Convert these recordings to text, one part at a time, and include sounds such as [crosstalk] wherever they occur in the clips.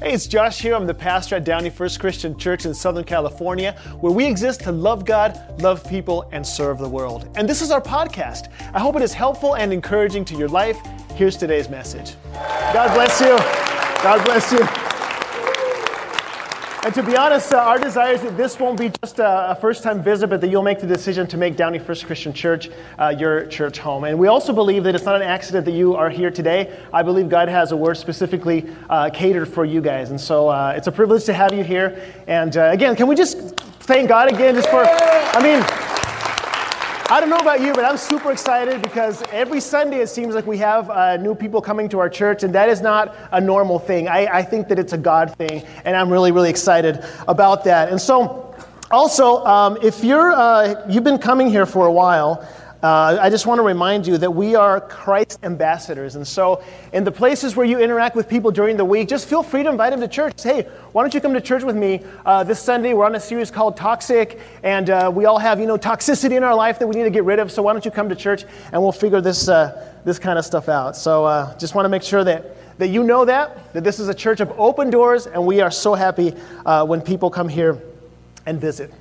Hey, it's Josh here. I'm the pastor at Downey First Christian Church in Southern California, where we exist to love God, love people, and serve the world. And this is our podcast. I hope it is helpful and encouraging to your life. Here's today's message. God bless you. God bless you. And to be honest, uh, our desire is that this won't be just a, a first time visit, but that you'll make the decision to make Downey First Christian Church uh, your church home. And we also believe that it's not an accident that you are here today. I believe God has a word specifically uh, catered for you guys. And so uh, it's a privilege to have you here. And uh, again, can we just thank God again just for, I mean, I don't know about you, but I'm super excited because every Sunday it seems like we have uh, new people coming to our church, and that is not a normal thing. I, I think that it's a God thing, and I'm really, really excited about that. And so, also, um, if you're uh, you've been coming here for a while, uh, I just want to remind you that we are Christ ambassadors. And so, in the places where you interact with people during the week, just feel free to invite them to church. Hey, why don't you come to church with me uh, this Sunday? We're on a series called Toxic, and uh, we all have, you know, toxicity in our life that we need to get rid of. So, why don't you come to church and we'll figure this, uh, this kind of stuff out. So, uh, just want to make sure that, that you know that, that this is a church of open doors, and we are so happy uh, when people come here and visit.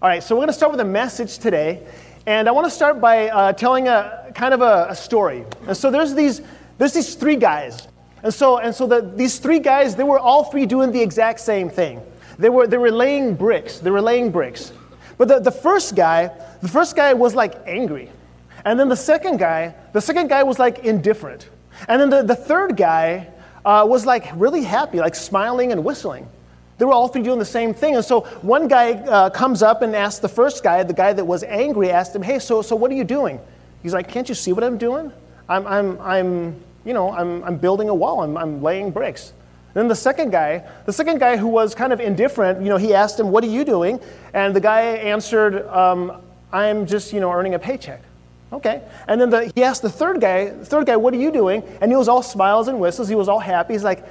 All right, so we're going to start with a message today. And I want to start by uh, telling a kind of a, a, story. And so there's these, there's these three guys. And so, and so the, these three guys, they were all three doing the exact same thing. They were, they were laying bricks. They were laying bricks. But the, the first guy, the first guy was like angry. And then the second guy, the second guy was like indifferent. And then the, the third guy uh, was like really happy, like smiling and whistling. They were all three doing the same thing. And so one guy uh, comes up and asks the first guy, the guy that was angry, asked him, Hey, so, so what are you doing? He's like, Can't you see what I'm doing? I'm, I'm, I'm you know, I'm, I'm building a wall, I'm, I'm laying bricks. Then the second guy, the second guy who was kind of indifferent, you know, he asked him, What are you doing? And the guy answered, um, I'm just, you know, earning a paycheck. Okay. And then the, he asked the third guy, the third guy, What are you doing? And he was all smiles and whistles. He was all happy. He's like,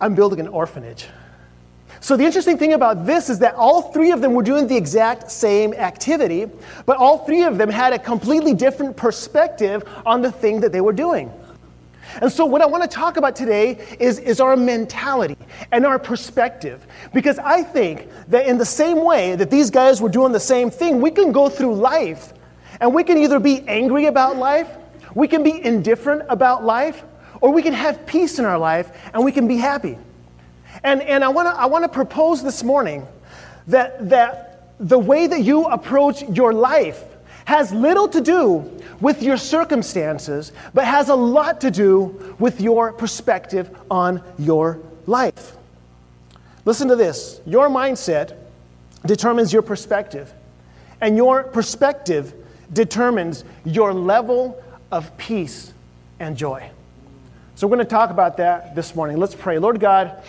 I'm building an orphanage. So, the interesting thing about this is that all three of them were doing the exact same activity, but all three of them had a completely different perspective on the thing that they were doing. And so, what I want to talk about today is, is our mentality and our perspective. Because I think that in the same way that these guys were doing the same thing, we can go through life and we can either be angry about life, we can be indifferent about life, or we can have peace in our life and we can be happy. And, and I want to I wanna propose this morning that, that the way that you approach your life has little to do with your circumstances, but has a lot to do with your perspective on your life. Listen to this your mindset determines your perspective, and your perspective determines your level of peace and joy. So, we're going to talk about that this morning. Let's pray. Lord God,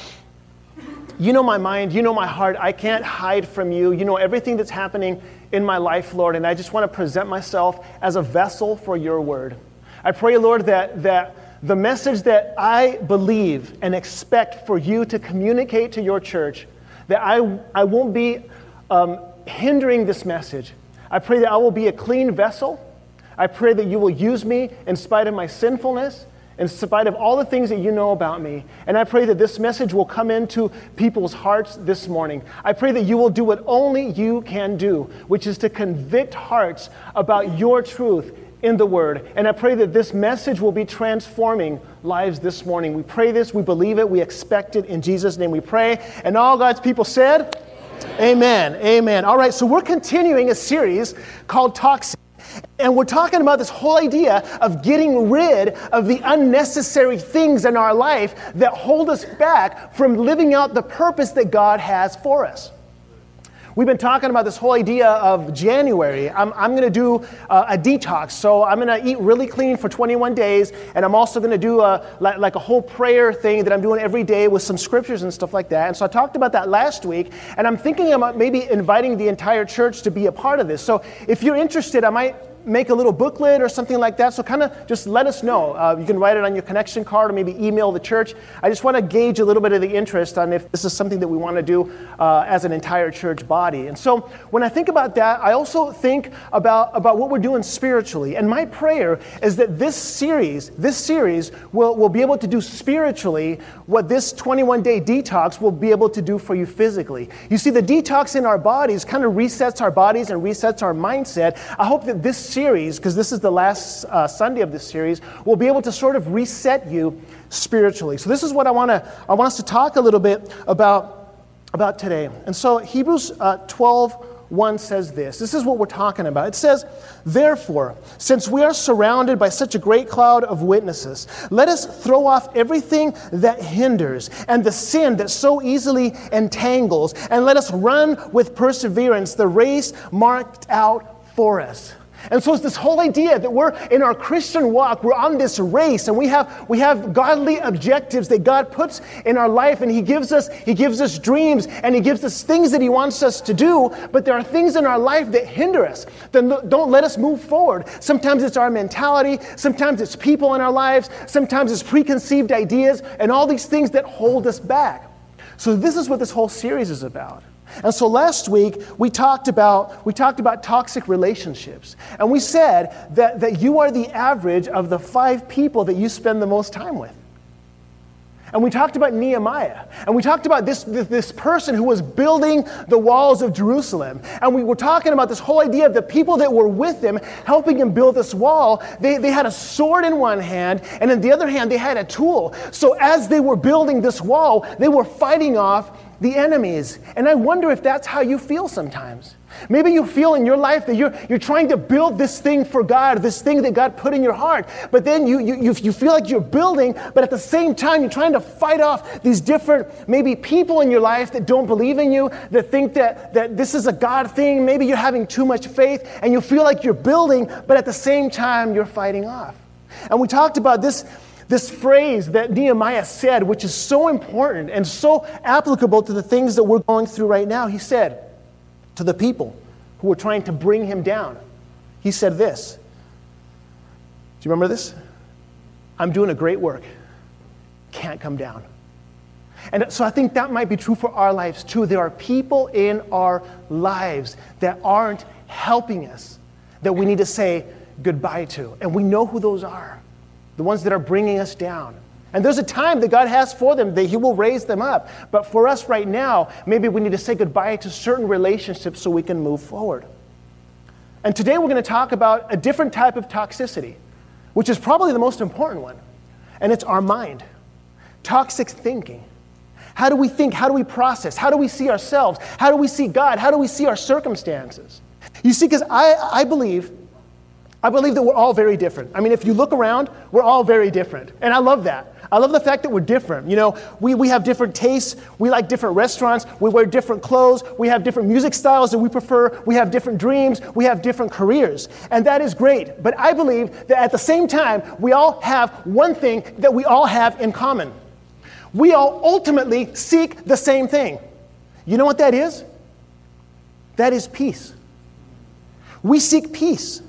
you know my mind, you know my heart. I can't hide from you. You know everything that's happening in my life, Lord, and I just want to present myself as a vessel for your word. I pray, Lord, that, that the message that I believe and expect for you to communicate to your church, that I, I won't be um, hindering this message. I pray that I will be a clean vessel. I pray that you will use me in spite of my sinfulness in spite of all the things that you know about me. And I pray that this message will come into people's hearts this morning. I pray that you will do what only you can do, which is to convict hearts about your truth in the Word. And I pray that this message will be transforming lives this morning. We pray this, we believe it, we expect it. In Jesus' name we pray. And all God's people said, Amen. Amen. Amen. All right, so we're continuing a series called Toxic. And we're talking about this whole idea of getting rid of the unnecessary things in our life that hold us back from living out the purpose that God has for us. We've been talking about this whole idea of January. I'm, I'm going to do uh, a detox. So I'm going to eat really clean for 21 days. And I'm also going to do a, like, like, a whole prayer thing that I'm doing every day with some scriptures and stuff like that. And so I talked about that last week. And I'm thinking about maybe inviting the entire church to be a part of this. So if you're interested, I might make a little booklet or something like that. So kind of just let us know. Uh, you can write it on your connection card or maybe email the church. I just want to gauge a little bit of the interest on if this is something that we want to do uh, as an entire church body. And so when I think about that, I also think about, about what we're doing spiritually. And my prayer is that this series, this series will, will be able to do spiritually what this 21 day detox will be able to do for you physically. You see, the detox in our bodies kind of resets our bodies and resets our mindset. I hope that this series, because this is the last uh, Sunday of this series, we'll be able to sort of reset you spiritually. So this is what I want to I want us to talk a little bit about about today. And so Hebrews uh, 12 1 says this. This is what we're talking about. It says, Therefore, since we are surrounded by such a great cloud of witnesses, let us throw off everything that hinders and the sin that so easily entangles, and let us run with perseverance the race marked out for us. And so it's this whole idea that we're in our Christian walk, we're on this race, and we have we have godly objectives that God puts in our life, and He gives us He gives us dreams, and He gives us things that He wants us to do. But there are things in our life that hinder us, that don't let us move forward. Sometimes it's our mentality, sometimes it's people in our lives, sometimes it's preconceived ideas, and all these things that hold us back. So this is what this whole series is about. And so last week we talked about we talked about toxic relationships. And we said that, that you are the average of the five people that you spend the most time with. And we talked about Nehemiah. And we talked about this, this, person who was building the walls of Jerusalem. And we were talking about this whole idea of the people that were with him, helping him build this wall. They, they had a sword in one hand, and in the other hand, they had a tool. So as they were building this wall, they were fighting off the enemies. And I wonder if that's how you feel sometimes. Maybe you feel in your life that you're, you're trying to build this thing for God, this thing that God put in your heart. But then you, you, you, feel like you're building, but at the same time, you're trying to fight off these different, maybe people in your life that don't believe in you, that think that, that this is a God thing. Maybe you're having too much faith and you feel like you're building, but at the same time, you're fighting off. And we talked about this this phrase that Nehemiah said, which is so important and so applicable to the things that we're going through right now, he said to the people who were trying to bring him down, he said this. Do you remember this? I'm doing a great work. Can't come down. And so I think that might be true for our lives too. There are people in our lives that aren't helping us that we need to say goodbye to. And we know who those are the ones that are bringing us down. And there's a time that God has for them that He will raise them up. But for us right now, maybe we need to say goodbye to certain relationships so we can move forward. And today we're going to talk about a different type of toxicity, which is probably the most important one. And it's our mind. Toxic thinking. How do we think? How do we process? How do we see ourselves? How do we see God? How do we see our circumstances? You see, because I, I believe I believe that we're all very different. I mean, if you look around, we're all very different. And I love that. I love the fact that we're different. You know, we, we have different tastes. We like different restaurants. We wear different clothes. We have different music styles that we prefer. We have different dreams. We have different careers. And that is great. But I believe that at the same time, we all have one thing that we all have in common. We all ultimately seek the same thing. You know what that is? That is peace. We seek peace.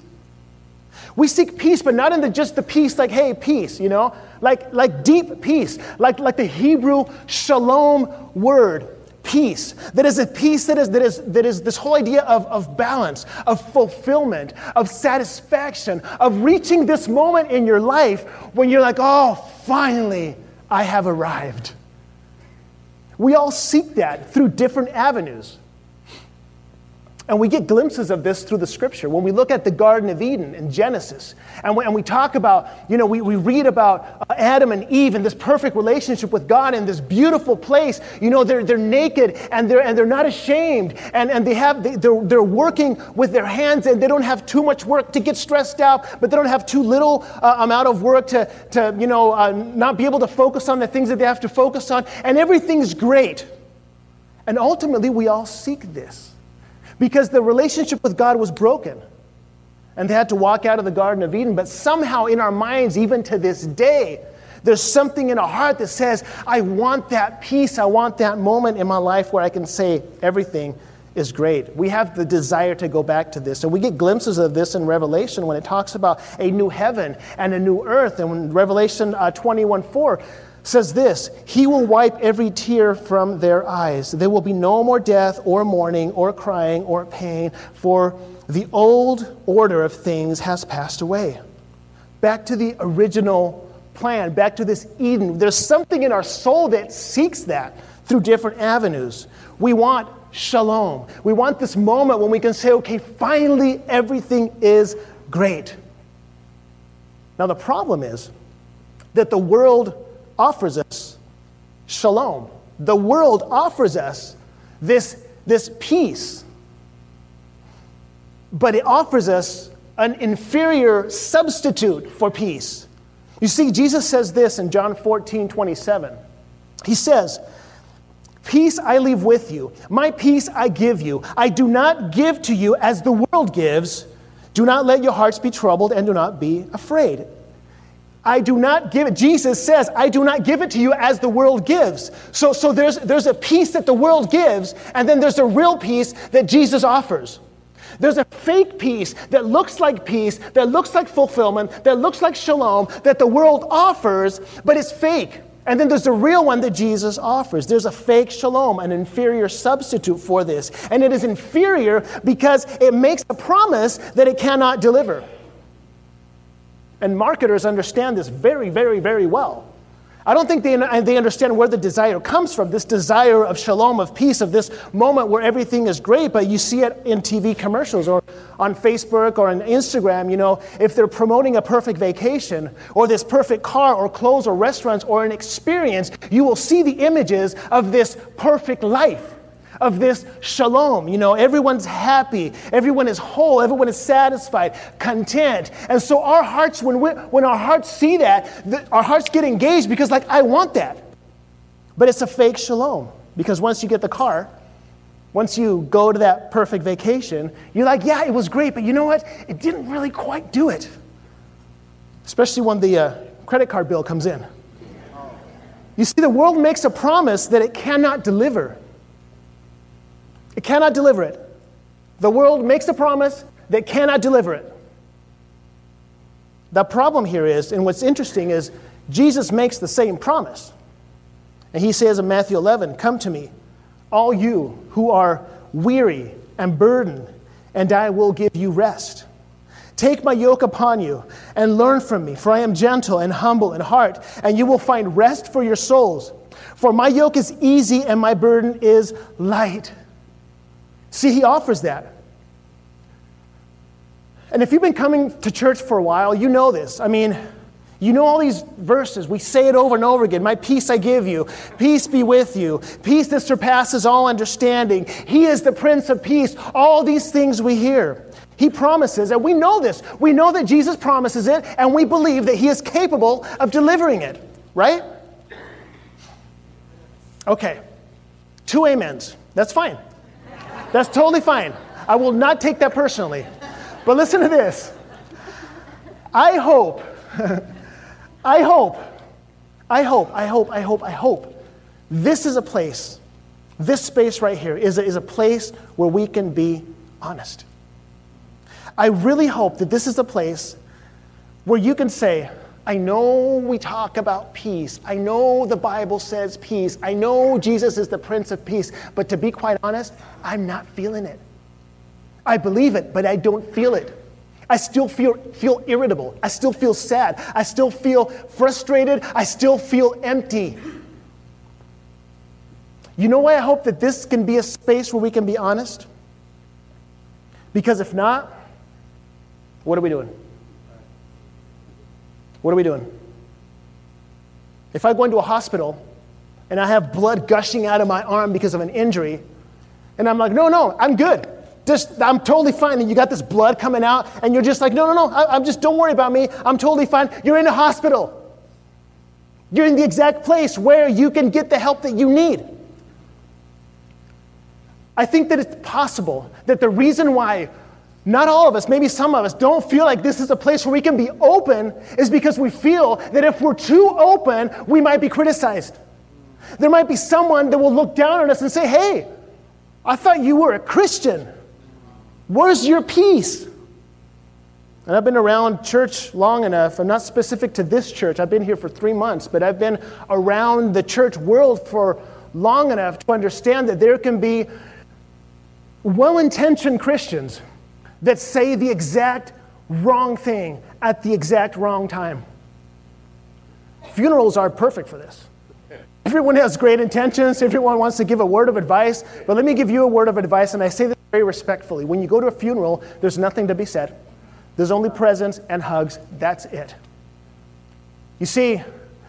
We seek peace, but not in the, just the peace like, hey, peace, you know? Like, like deep peace, like, like the Hebrew shalom word, peace. That is a peace that is, that is, that is this whole idea of, of balance, of fulfillment, of satisfaction, of reaching this moment in your life when you're like, oh, finally, I have arrived. We all seek that through different avenues. And we get glimpses of this through the scripture. When we look at the Garden of Eden in Genesis, and we, and we talk about, you know, we, we read about uh, Adam and Eve and this perfect relationship with God in this beautiful place. You know, they're, they're naked and they're, and they're not ashamed. And, and they have, they, they're, they're working with their hands and they don't have too much work to get stressed out, but they don't have too little uh, amount of work to, to you know, uh, not be able to focus on the things that they have to focus on. And everything's great. And ultimately, we all seek this because the relationship with God was broken. And they had to walk out of the Garden of Eden. But somehow, in our minds, even to this day, there's something in our heart that says, I want that peace. I want that moment in my life where I can say, everything is great. We have the desire to go back to this. And we get glimpses of this in Revelation when it talks about a new heaven and a new earth. And when Revelation uh, 21 4 says this He will wipe every tear from their eyes. There will be no more death or mourning or crying or pain, for the old order of things has passed away. Back to the original plan, back to this Eden. There's something in our soul that seeks that through different avenues. We want shalom. We want this moment when we can say, okay, finally everything is great. Now, the problem is that the world offers us shalom. The world offers us this, this peace, but it offers us an inferior substitute for peace. You see, Jesus says this in John 14 27. He says, Peace I leave with you, my peace I give you. I do not give to you as the world gives. Do not let your hearts be troubled and do not be afraid. I do not give it. Jesus says, I do not give it to you as the world gives. So, so there's, there's a peace that the world gives, and then there's a real peace that Jesus offers. There's a fake peace that looks like peace, that looks like fulfillment, that looks like shalom, that the world offers, but it's fake. And then there's the real one that Jesus offers. There's a fake shalom, an inferior substitute for this. And it is inferior because it makes a promise that it cannot deliver. And marketers understand this very, very, very well. I don't think they, they understand where the desire comes from this desire of shalom, of peace, of this moment where everything is great, but you see it in TV commercials or on Facebook or on Instagram. You know, if they're promoting a perfect vacation or this perfect car or clothes or restaurants or an experience, you will see the images of this perfect life of this shalom. You know, everyone's happy, everyone is whole, everyone is satisfied, content. And so our hearts, when, we, when our hearts see that, the, our hearts get engaged because, like, I want that. But it's a fake shalom because once you get the car, once you go to that perfect vacation, you're like, yeah, it was great, but you know what? It didn't really quite do it. Especially when the uh, credit card bill comes in. You see, the world makes a promise that it cannot deliver. It cannot deliver it. The world makes a promise that cannot deliver it. The problem here is, and what's interesting is, Jesus makes the same promise. And he says in Matthew 11, Come to me, all you who are weary and burdened, and I will give you rest. Take my yoke upon you and learn from me, for I am gentle and humble in heart, and you will find rest for your souls. For my yoke is easy and my burden is light. See, he offers that. And if you've been coming to church for a while, you know this. I mean, you know all these verses. We say it over and over again. My peace I give you. Peace be with you. Peace that surpasses all understanding. He is the Prince of Peace. All these things we hear. He promises, and we know this. We know that Jesus promises it, and we believe that He is capable of delivering it, right? Okay. Two amens. That's fine. That's totally fine. I will not take that personally. But listen to this. I hope, [laughs] I hope, I hope, I hope, I hope, I hope this is a place, this space right here is a, is a place where we can be honest. I really hope that this is a place where you can say, I know we talk about peace. I know the Bible says peace. I know Jesus is the Prince of Peace. But to be quite honest, I'm not feeling it. I believe it, but I don't feel it. I still feel, feel irritable. I still feel sad. I still feel frustrated. I still feel empty. You know why I hope that this can be a space where we can be honest? Because if not, what are we doing? What are we doing? If I go into a hospital and I have blood gushing out of my arm because of an injury, and I'm like, no, no, I'm good. Just, I'm totally fine. And you got this blood coming out, and you're just like, no, no, no, I, I'm just, don't worry about me. I'm totally fine. You're in a hospital. You're in the exact place where you can get the help that you need. I think that it's possible that the reason why not all of us, maybe some of us, don't feel like this is a place where we can be open is because we feel that if we're too open, we might be criticized. There might be someone that will look down on us and say, hey, I thought you were a Christian. Where's your peace? And I've been around church long enough. I'm not specific to this church. I've been here for three months, but I've been around the church world for long enough to understand that there can be well intentioned Christians that say the exact wrong thing at the exact wrong time. Funerals are perfect for this. Everyone has great intentions, everyone wants to give a word of advice, but let me give you a word of advice, and I say this very respectfully. When you go to a funeral, there's nothing to be said, there's only presence and hugs. That's it. You see,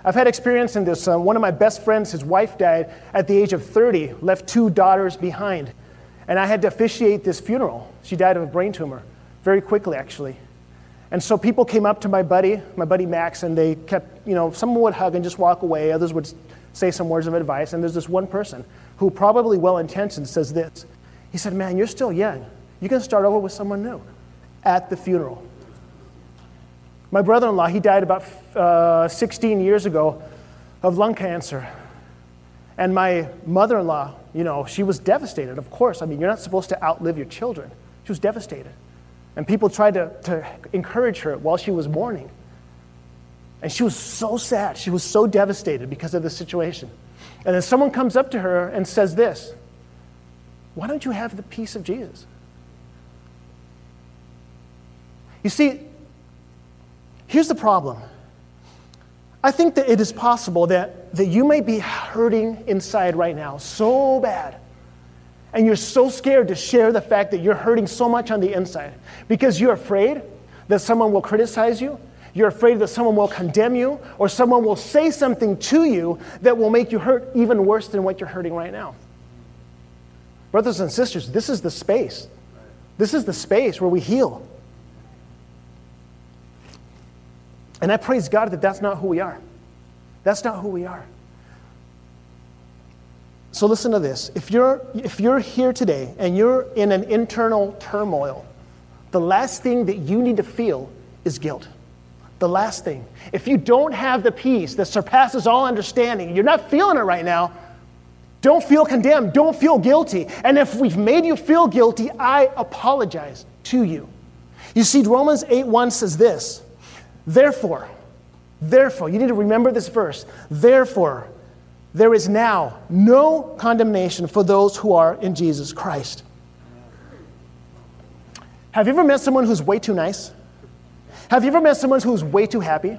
I've had experience in this. Um, one of my best friends, his wife died at the age of 30, left two daughters behind. And I had to officiate this funeral. She died of a brain tumor very quickly, actually. And so people came up to my buddy, my buddy Max, and they kept, you know, some would hug and just walk away, others would say some words of advice. And there's this one person who, probably well intentioned, says this. He said, Man, you're still young. You can start over with someone new at the funeral. My brother in law, he died about uh, 16 years ago of lung cancer. And my mother in law, you know, she was devastated, of course. I mean, you're not supposed to outlive your children. She was devastated. And people tried to, to encourage her while she was mourning. And she was so sad. She was so devastated because of the situation. And then someone comes up to her and says this Why don't you have the peace of Jesus? You see, here's the problem. I think that it is possible that, that you may be hurting inside right now so bad. And you're so scared to share the fact that you're hurting so much on the inside because you're afraid that someone will criticize you, you're afraid that someone will condemn you or someone will say something to you that will make you hurt even worse than what you're hurting right now. Brothers and sisters, this is the space. This is the space where we heal. And I praise God that that's not who we are. That's not who we are. So listen to this. If you're, if you're here today and you're in an internal turmoil, the last thing that you need to feel is guilt the last thing. If you don't have the peace that surpasses all understanding, you're not feeling it right now, don't feel condemned. Don't feel guilty. And if we've made you feel guilty, I apologize to you. You see, Romans 8 1 says this Therefore, therefore, you need to remember this verse. Therefore, there is now no condemnation for those who are in Jesus Christ. Have you ever met someone who's way too nice? Have you ever met someone who's way too happy?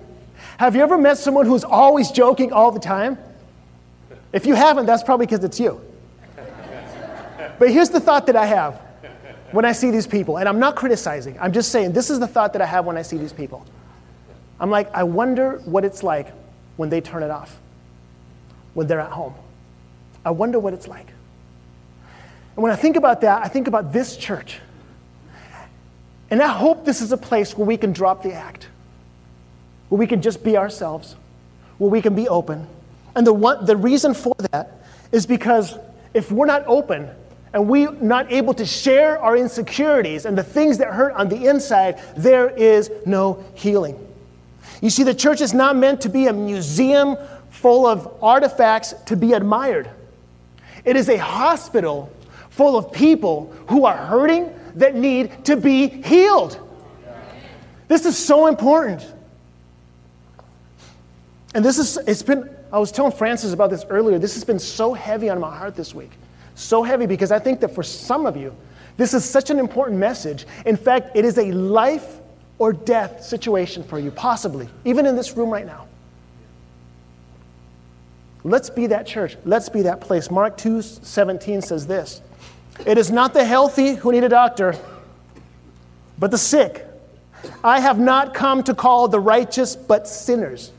Have you ever met someone who's always joking all the time? If you haven't, that's probably because it's you. But here's the thought that I have when I see these people, and I'm not criticizing, I'm just saying this is the thought that I have when I see these people. I'm like, I wonder what it's like when they turn it off, when they're at home. I wonder what it's like. And when I think about that, I think about this church. And I hope this is a place where we can drop the act, where we can just be ourselves, where we can be open. And the, one, the reason for that is because if we're not open and we're not able to share our insecurities and the things that hurt on the inside, there is no healing. You see, the church is not meant to be a museum full of artifacts to be admired. It is a hospital full of people who are hurting that need to be healed. This is so important. And this is, it's been, I was telling Francis about this earlier. This has been so heavy on my heart this week. So heavy because I think that for some of you, this is such an important message. In fact, it is a life or death situation for you, possibly, even in this room right now. Let's be that church. Let's be that place. Mark 2 17 says this it is not the healthy who need a doctor, but the sick. I have not come to call the righteous, but sinners.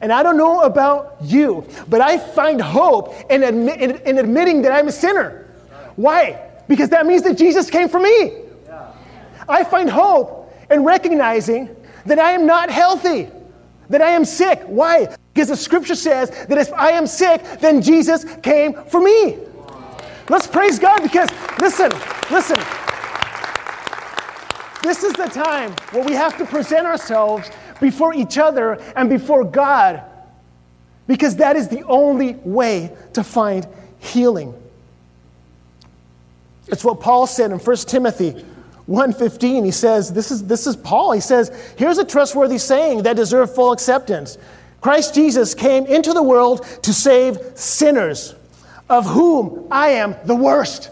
And I don't know about you, but I find hope in, admi- in, in admitting that I'm a sinner. Why? Because that means that Jesus came for me. I find hope in recognizing that I am not healthy, that I am sick. Why? Because the scripture says that if I am sick, then Jesus came for me. Let's praise God because, listen, listen. This is the time where we have to present ourselves before each other and before God because that is the only way to find healing. It's what Paul said in 1 Timothy 1:15. He says, this is, this is Paul. He says, here's a trustworthy saying that deserves full acceptance. Christ Jesus came into the world to save sinners, of whom I am the worst.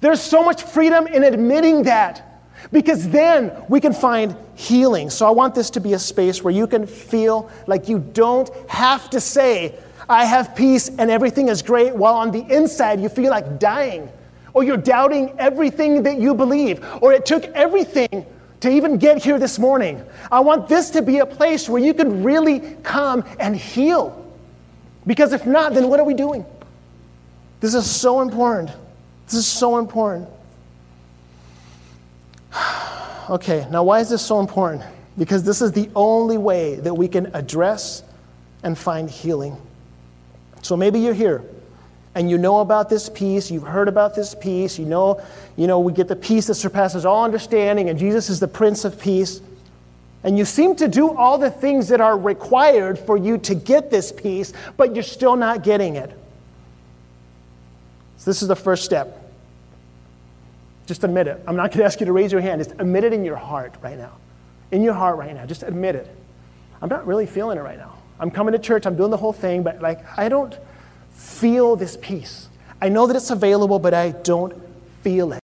There's so much freedom in admitting that because then we can find healing. So I want this to be a space where you can feel like you don't have to say, I have peace and everything is great, while on the inside you feel like dying, or you're doubting everything that you believe, or it took everything to even get here this morning. I want this to be a place where you can really come and heal. Because if not, then what are we doing? This is so important. This is so important. [sighs] okay, now why is this so important? Because this is the only way that we can address and find healing. So maybe you're here and you know about this peace, you've heard about this peace, you know, you know, we get the peace that surpasses all understanding, and Jesus is the Prince of Peace. And you seem to do all the things that are required for you to get this peace, but you're still not getting it. So, this is the first step. Just admit it. I'm not going to ask you to raise your hand. Just admit it in your heart right now. In your heart right now. Just admit it. I'm not really feeling it right now. I'm coming to church, I'm doing the whole thing, but like, I don't feel this peace. I know that it's available, but I don't feel it.